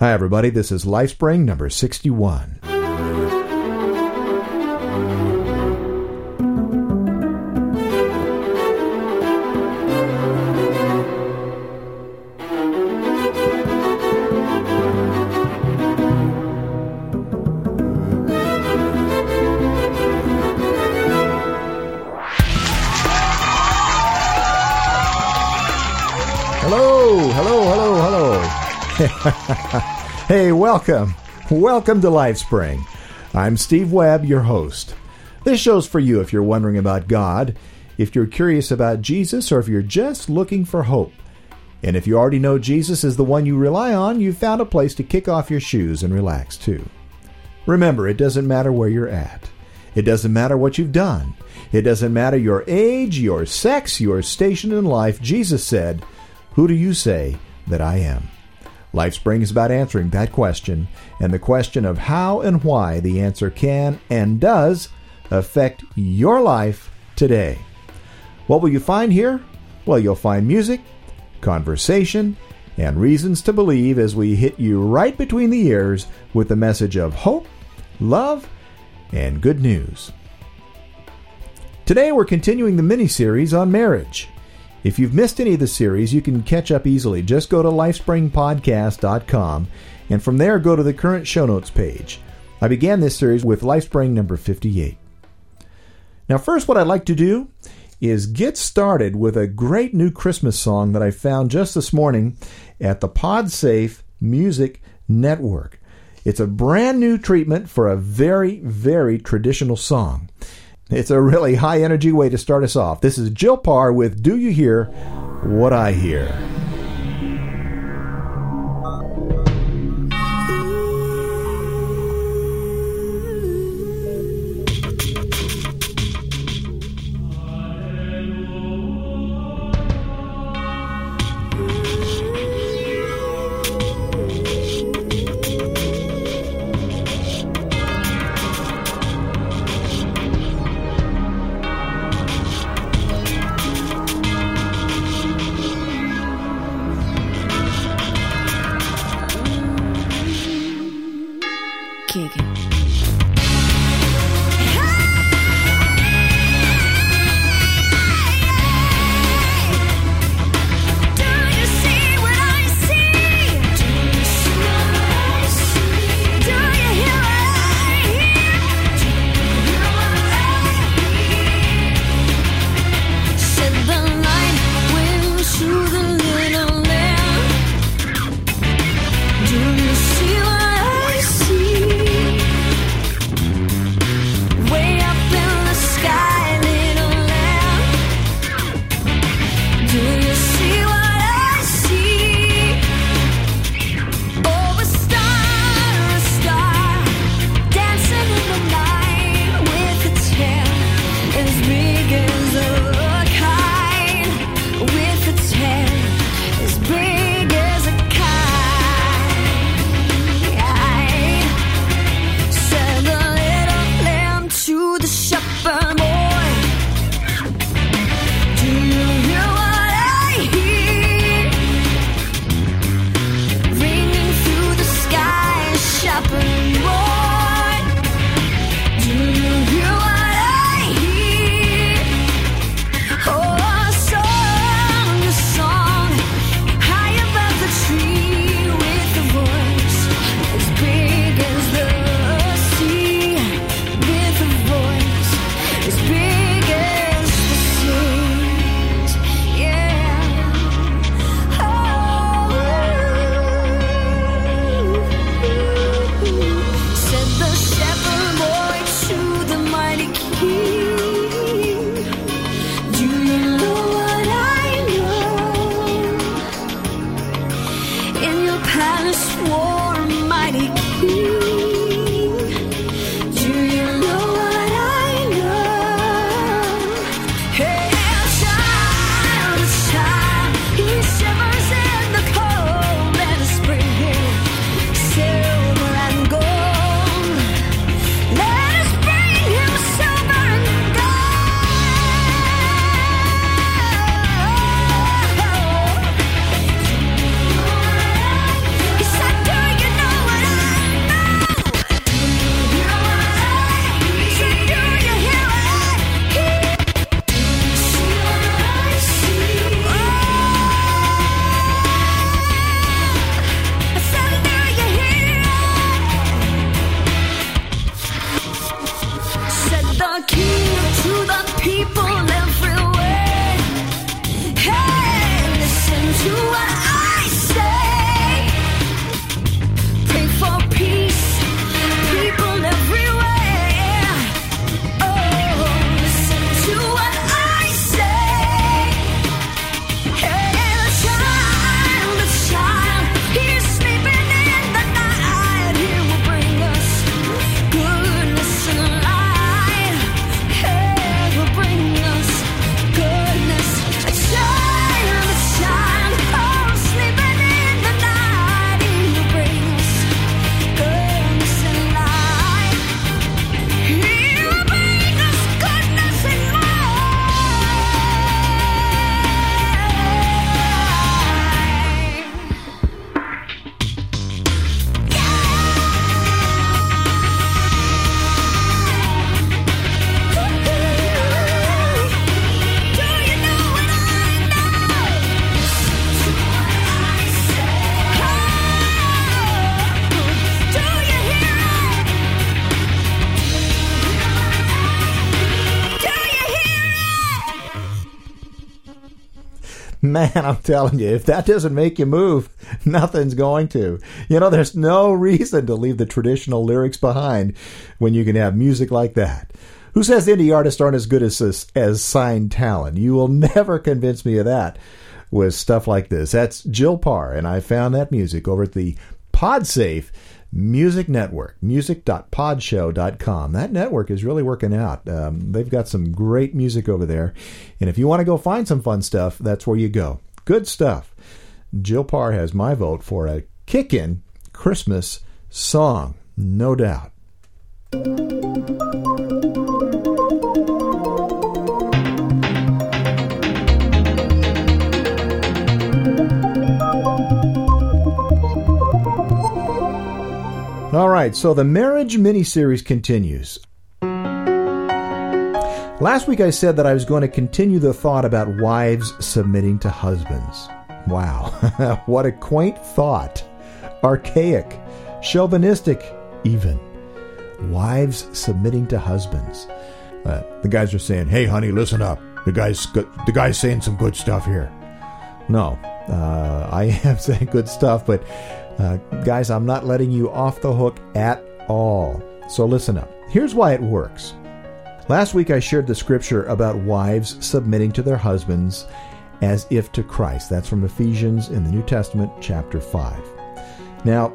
Hi, everybody. This is LifeSpring number 61. hey, welcome. Welcome to LifeSpring. I'm Steve Webb, your host. This show's for you if you're wondering about God, if you're curious about Jesus, or if you're just looking for hope. And if you already know Jesus is the one you rely on, you've found a place to kick off your shoes and relax too. Remember, it doesn't matter where you're at. It doesn't matter what you've done. It doesn't matter your age, your sex, your station in life. Jesus said, Who do you say that I am? LifeSpring is about answering that question and the question of how and why the answer can and does affect your life today. What will you find here? Well, you'll find music, conversation, and reasons to believe as we hit you right between the ears with the message of hope, love, and good news. Today we're continuing the mini series on marriage. If you've missed any of the series, you can catch up easily. Just go to lifespringpodcast.com and from there go to the current show notes page. I began this series with Lifespring number 58. Now, first, what I'd like to do is get started with a great new Christmas song that I found just this morning at the PodSafe Music Network. It's a brand new treatment for a very, very traditional song. It's a really high energy way to start us off. This is Jill Parr with Do You Hear What I Hear? Man, I'm telling you, if that doesn't make you move, nothing's going to. You know, there's no reason to leave the traditional lyrics behind when you can have music like that. Who says indie artists aren't as good as as signed talent? You will never convince me of that with stuff like this. That's Jill Parr, and I found that music over at the PodSafe Music Network, music.podshow.com. That network is really working out. Um, they've got some great music over there. And if you want to go find some fun stuff, that's where you go. Good stuff. Jill Parr has my vote for a kickin' Christmas song, no doubt. All right, so the marriage miniseries continues. Last week I said that I was going to continue the thought about wives submitting to husbands. Wow, what a quaint thought. Archaic, chauvinistic, even. Wives submitting to husbands. Uh, the guys are saying, "Hey, honey, listen up. The guy's the guy's saying some good stuff here." No, uh, I am saying good stuff, but uh, guys, I'm not letting you off the hook at all. So listen up. Here's why it works. Last week I shared the scripture about wives submitting to their husbands as if to Christ. That's from Ephesians in the New Testament, chapter 5. Now,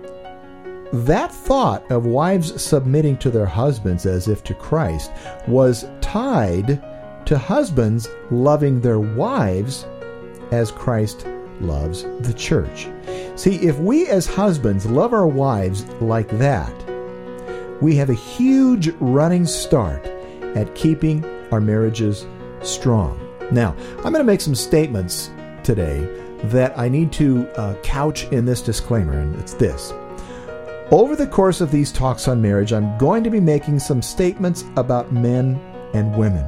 that thought of wives submitting to their husbands as if to Christ was tied to husbands loving their wives as Christ loves the church. See, if we as husbands love our wives like that, we have a huge running start at keeping our marriages strong. Now, I'm going to make some statements today that I need to uh, couch in this disclaimer, and it's this. Over the course of these talks on marriage, I'm going to be making some statements about men and women.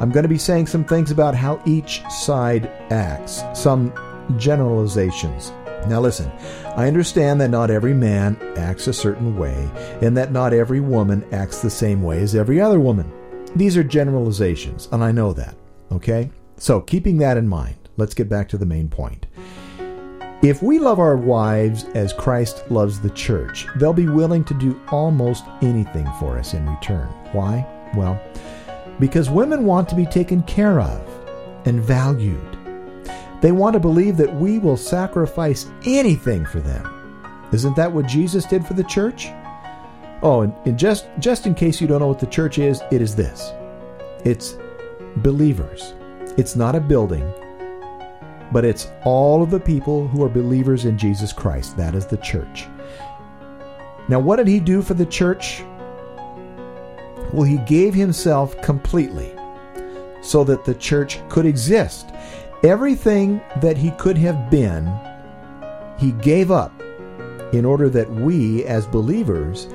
I'm going to be saying some things about how each side acts, some generalizations. Now, listen, I understand that not every man acts a certain way, and that not every woman acts the same way as every other woman. These are generalizations, and I know that, okay? So, keeping that in mind, let's get back to the main point. If we love our wives as Christ loves the church, they'll be willing to do almost anything for us in return. Why? Well, because women want to be taken care of and valued. They want to believe that we will sacrifice anything for them. Isn't that what Jesus did for the church? Oh, and, and just just in case you don't know what the church is, it is this. It's believers. It's not a building, but it's all of the people who are believers in Jesus Christ. That is the church. Now, what did he do for the church? Well, he gave himself completely so that the church could exist. Everything that he could have been, he gave up in order that we, as believers,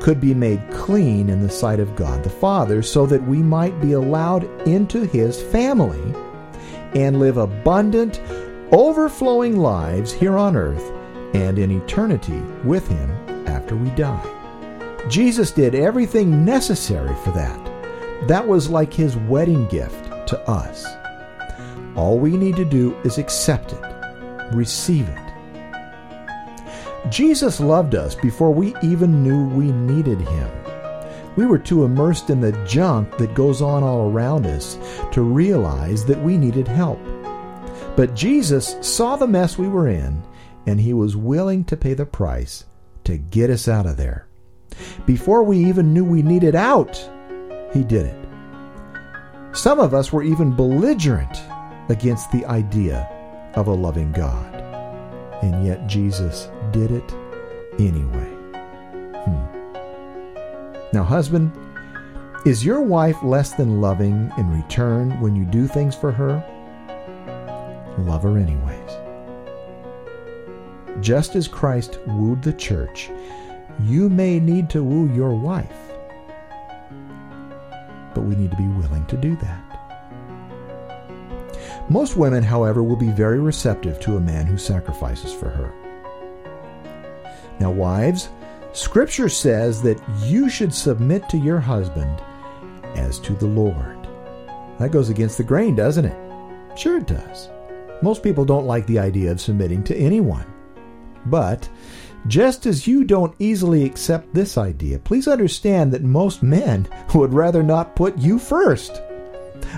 could be made clean in the sight of God the Father, so that we might be allowed into his family and live abundant, overflowing lives here on earth and in eternity with him after we die. Jesus did everything necessary for that. That was like his wedding gift to us. All we need to do is accept it, receive it. Jesus loved us before we even knew we needed Him. We were too immersed in the junk that goes on all around us to realize that we needed help. But Jesus saw the mess we were in, and He was willing to pay the price to get us out of there. Before we even knew we needed out, He did it. Some of us were even belligerent against the idea of a loving God. And yet Jesus did it anyway. Hmm. Now, husband, is your wife less than loving in return when you do things for her? Love her anyways. Just as Christ wooed the church, you may need to woo your wife. But we need to be willing to do that. Most women, however, will be very receptive to a man who sacrifices for her. Now, wives, Scripture says that you should submit to your husband as to the Lord. That goes against the grain, doesn't it? Sure, it does. Most people don't like the idea of submitting to anyone. But just as you don't easily accept this idea, please understand that most men would rather not put you first.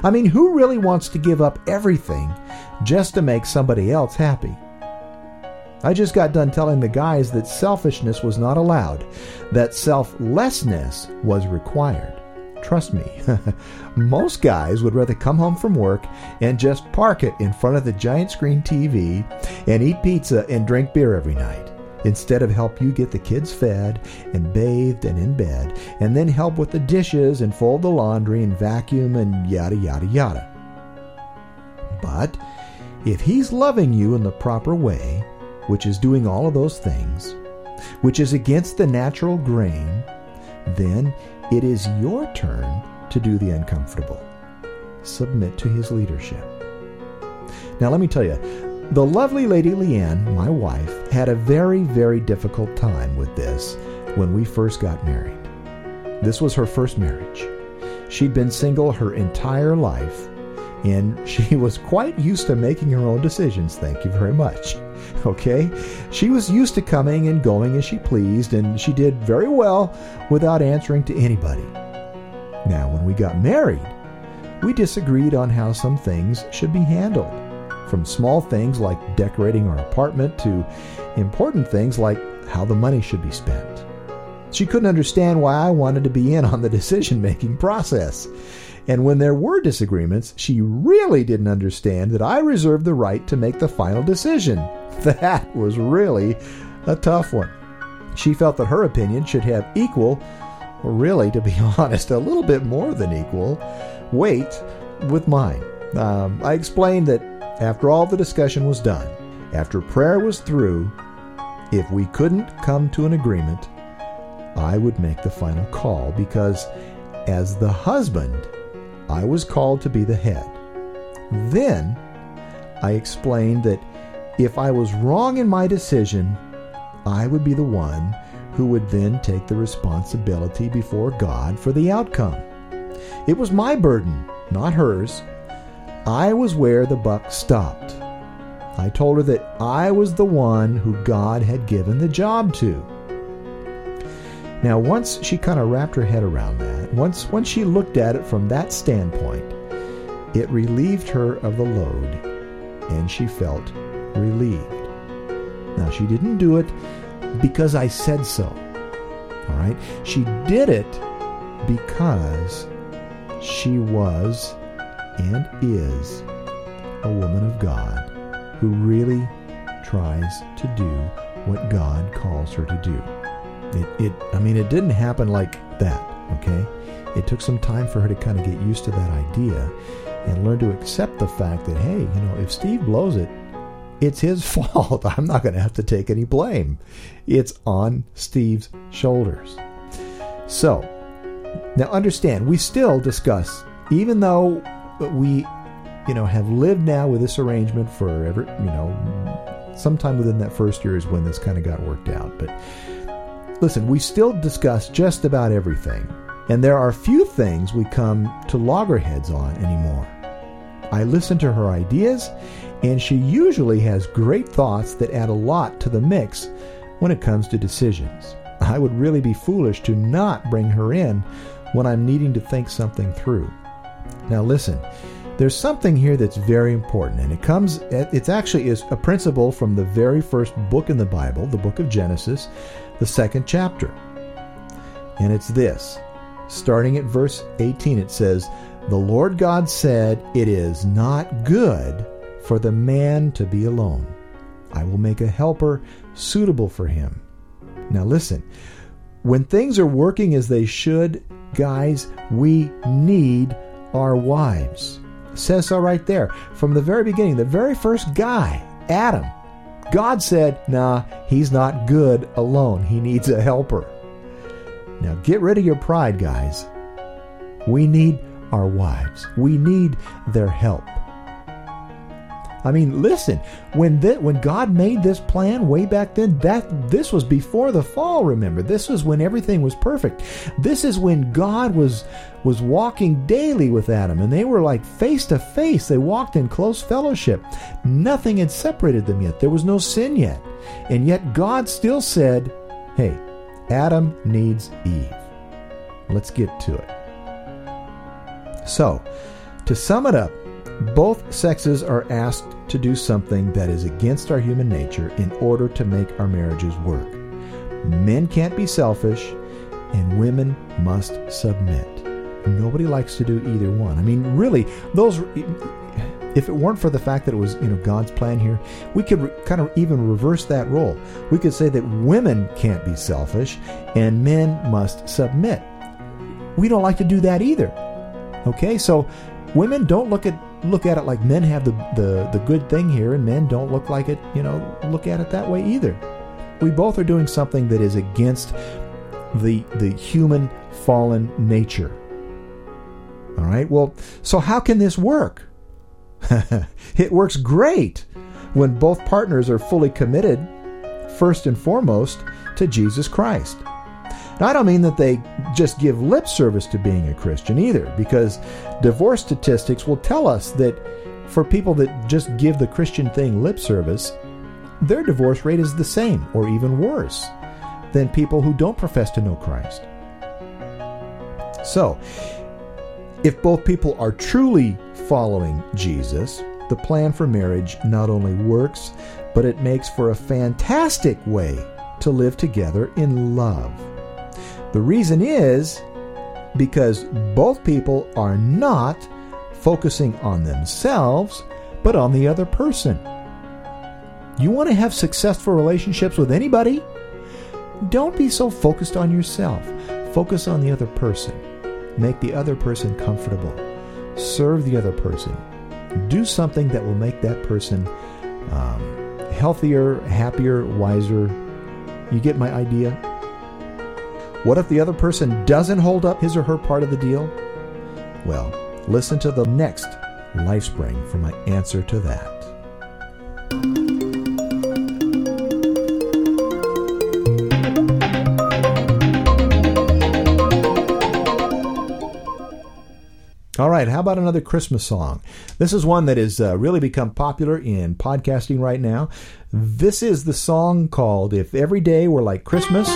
I mean, who really wants to give up everything just to make somebody else happy? I just got done telling the guys that selfishness was not allowed, that selflessness was required. Trust me, most guys would rather come home from work and just park it in front of the giant screen TV and eat pizza and drink beer every night instead of help you get the kids fed and bathed and in bed and then help with the dishes and fold the laundry and vacuum and yada yada yada. But if he's loving you in the proper way, which is doing all of those things, which is against the natural grain, then it is your turn to do the uncomfortable. Submit to his leadership. Now, let me tell you, the lovely Lady Leanne, my wife, had a very, very difficult time with this when we first got married. This was her first marriage. She'd been single her entire life, and she was quite used to making her own decisions, thank you very much. Okay? She was used to coming and going as she pleased, and she did very well without answering to anybody. Now, when we got married, we disagreed on how some things should be handled. From small things like decorating our apartment to important things like how the money should be spent. She couldn't understand why I wanted to be in on the decision making process. And when there were disagreements, she really didn't understand that I reserved the right to make the final decision. That was really a tough one. She felt that her opinion should have equal, or really, to be honest, a little bit more than equal, weight with mine. Um, I explained that after all the discussion was done, after prayer was through, if we couldn't come to an agreement, I would make the final call because, as the husband, I was called to be the head. Then I explained that if I was wrong in my decision, I would be the one who would then take the responsibility before God for the outcome. It was my burden, not hers. I was where the buck stopped. I told her that I was the one who God had given the job to. Now, once she kind of wrapped her head around that, once once she looked at it from that standpoint, it relieved her of the load, and she felt relieved. Now, she didn't do it because I said so. All right? She did it because she was and is a woman of God who really tries to do what God calls her to do. It, it, I mean, it didn't happen like that, okay? It took some time for her to kind of get used to that idea and learn to accept the fact that, hey, you know, if Steve blows it, it's his fault. I'm not going to have to take any blame. It's on Steve's shoulders. So, now understand, we still discuss, even though we, you know, have lived now with this arrangement for ever, you know, sometime within that first year is when this kind of got worked out. But listen, we still discuss just about everything. And there are few things we come to loggerheads on anymore. I listen to her ideas, and she usually has great thoughts that add a lot to the mix when it comes to decisions. I would really be foolish to not bring her in when I'm needing to think something through. Now, listen, there's something here that's very important, and it comes, it's actually is a principle from the very first book in the Bible, the book of Genesis, the second chapter. And it's this starting at verse 18, it says, The Lord God said, It is not good for the man to be alone. I will make a helper suitable for him. Now, listen, when things are working as they should, guys, we need our wives. It says so right there. From the very beginning, the very first guy, Adam, God said, nah, he's not good alone. He needs a helper. Now get rid of your pride, guys. We need our wives, we need their help. I mean, listen, when th- when God made this plan way back then, that this was before the fall, remember. This was when everything was perfect. This is when God was was walking daily with Adam and they were like face to face. They walked in close fellowship. Nothing had separated them yet. There was no sin yet. And yet God still said, "Hey, Adam needs Eve. Let's get to it." So, to sum it up, both sexes are asked to do something that is against our human nature in order to make our marriages work. Men can't be selfish, and women must submit. Nobody likes to do either one. I mean, really, those. If it weren't for the fact that it was, you know, God's plan here, we could re- kind of even reverse that role. We could say that women can't be selfish and men must submit. We don't like to do that either. Okay, so women don't look at look at it like men have the, the, the good thing here and men don't look like it, you know, look at it that way either. We both are doing something that is against the the human fallen nature. All right? Well, so how can this work? it works great when both partners are fully committed first and foremost to Jesus Christ. Now, I don't mean that they just give lip service to being a Christian either, because divorce statistics will tell us that for people that just give the Christian thing lip service, their divorce rate is the same or even worse than people who don't profess to know Christ. So, if both people are truly following Jesus, the plan for marriage not only works, but it makes for a fantastic way to live together in love. The reason is because both people are not focusing on themselves, but on the other person. You want to have successful relationships with anybody? Don't be so focused on yourself. Focus on the other person. Make the other person comfortable. Serve the other person. Do something that will make that person um, healthier, happier, wiser. You get my idea? What if the other person doesn't hold up his or her part of the deal? Well, listen to the next LifeSpring for my answer to that. All right, how about another Christmas song? This is one that has uh, really become popular in podcasting right now. This is the song called If Every Day Were Like Christmas.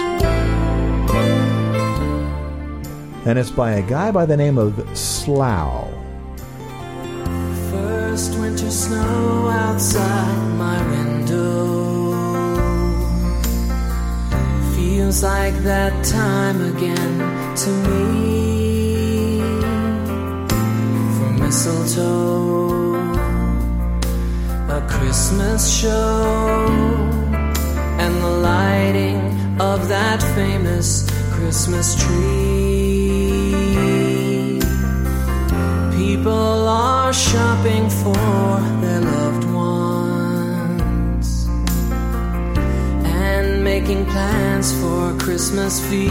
And it's by a guy by the name of Slau. First winter snow outside my window feels like that time again to me. A Christmas show, and the lighting of that famous Christmas tree. Shopping for their loved ones and making plans for Christmas feast.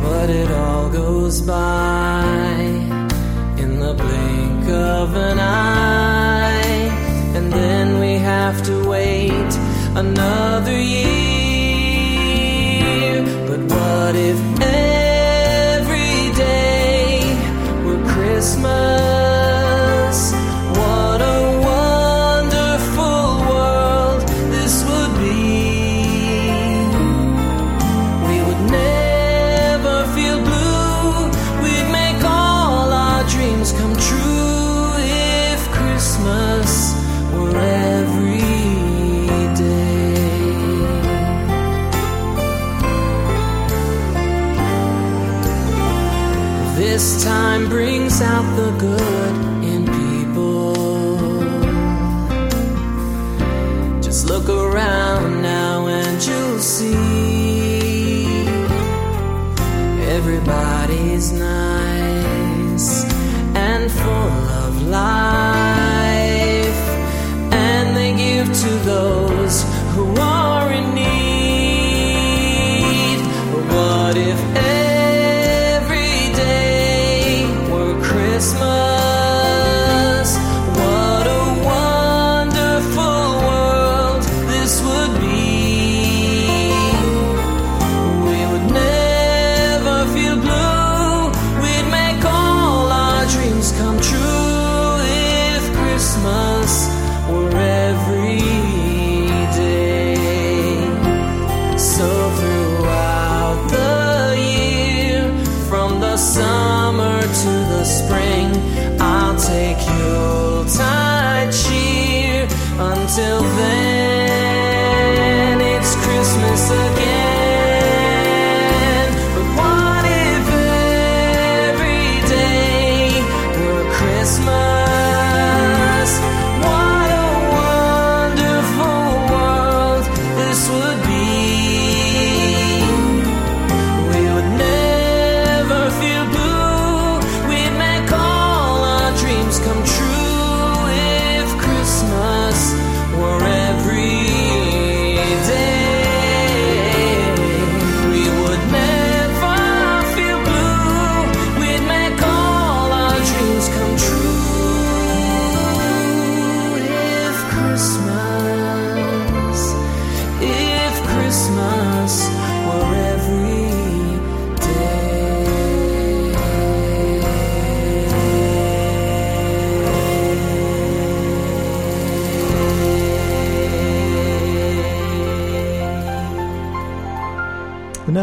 But it all goes by in the blink of an eye, and then we have to wait another year. But what if Christmas? Out the good in people. Just look around now and you'll see everybody's nice and full of life, and they give to those who are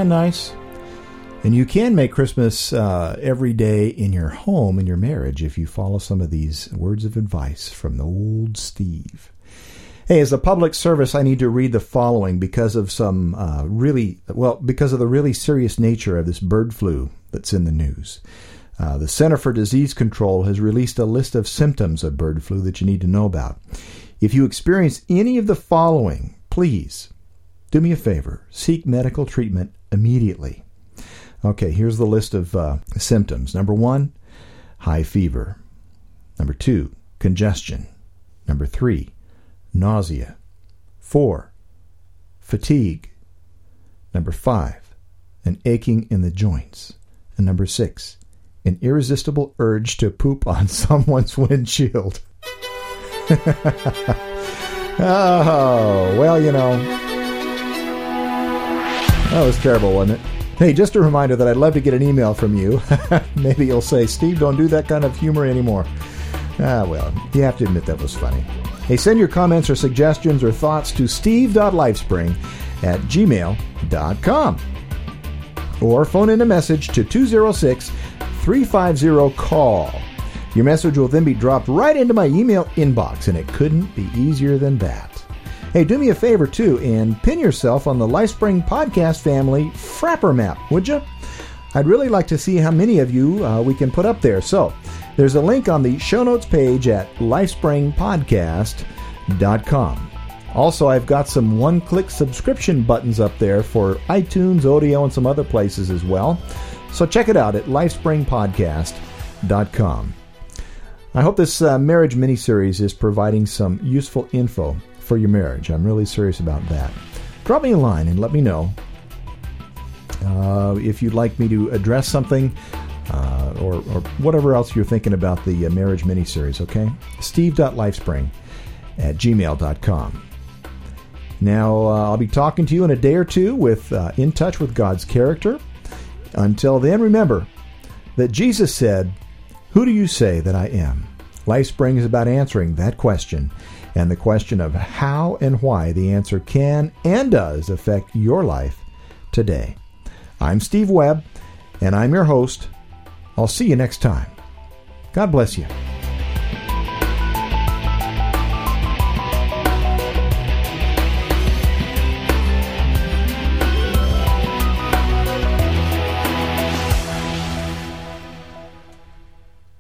Nice? And you can make Christmas uh, every day in your home, in your marriage, if you follow some of these words of advice from the old Steve. Hey, as a public service, I need to read the following because of some uh, really, well, because of the really serious nature of this bird flu that's in the news. Uh, the Center for Disease Control has released a list of symptoms of bird flu that you need to know about. If you experience any of the following, please do me a favor seek medical treatment immediately. Okay, here's the list of uh, symptoms. Number one, high fever. Number two, congestion. Number three, nausea. Four, fatigue. Number five, an aching in the joints. And number six, an irresistible urge to poop on someone's windshield. oh, well, you know. That was terrible, wasn't it? Hey, just a reminder that I'd love to get an email from you. Maybe you'll say, Steve, don't do that kind of humor anymore. Ah, well, you have to admit that was funny. Hey, send your comments or suggestions or thoughts to steve.lifespring at gmail.com. Or phone in a message to 206 350 call. Your message will then be dropped right into my email inbox, and it couldn't be easier than that. Hey, do me a favor too and pin yourself on the LifeSpring podcast family Frappr map, would you? I'd really like to see how many of you uh, we can put up there. So, there's a link on the show notes page at lifespringpodcast.com. Also, I've got some one click subscription buttons up there for iTunes, Odeo, and some other places as well. So, check it out at lifespringpodcast.com. I hope this uh, marriage miniseries is providing some useful info for your marriage. I'm really serious about that. Drop me a line and let me know uh, if you'd like me to address something uh, or, or whatever else you're thinking about the uh, marriage miniseries, okay? Steve.lifespring at gmail.com. Now, uh, I'll be talking to you in a day or two with uh, In Touch with God's Character. Until then, remember that Jesus said, Who do you say that I am? LifeSpring is about answering that question and the question of how and why the answer can and does affect your life today. I'm Steve Webb, and I'm your host. I'll see you next time. God bless you.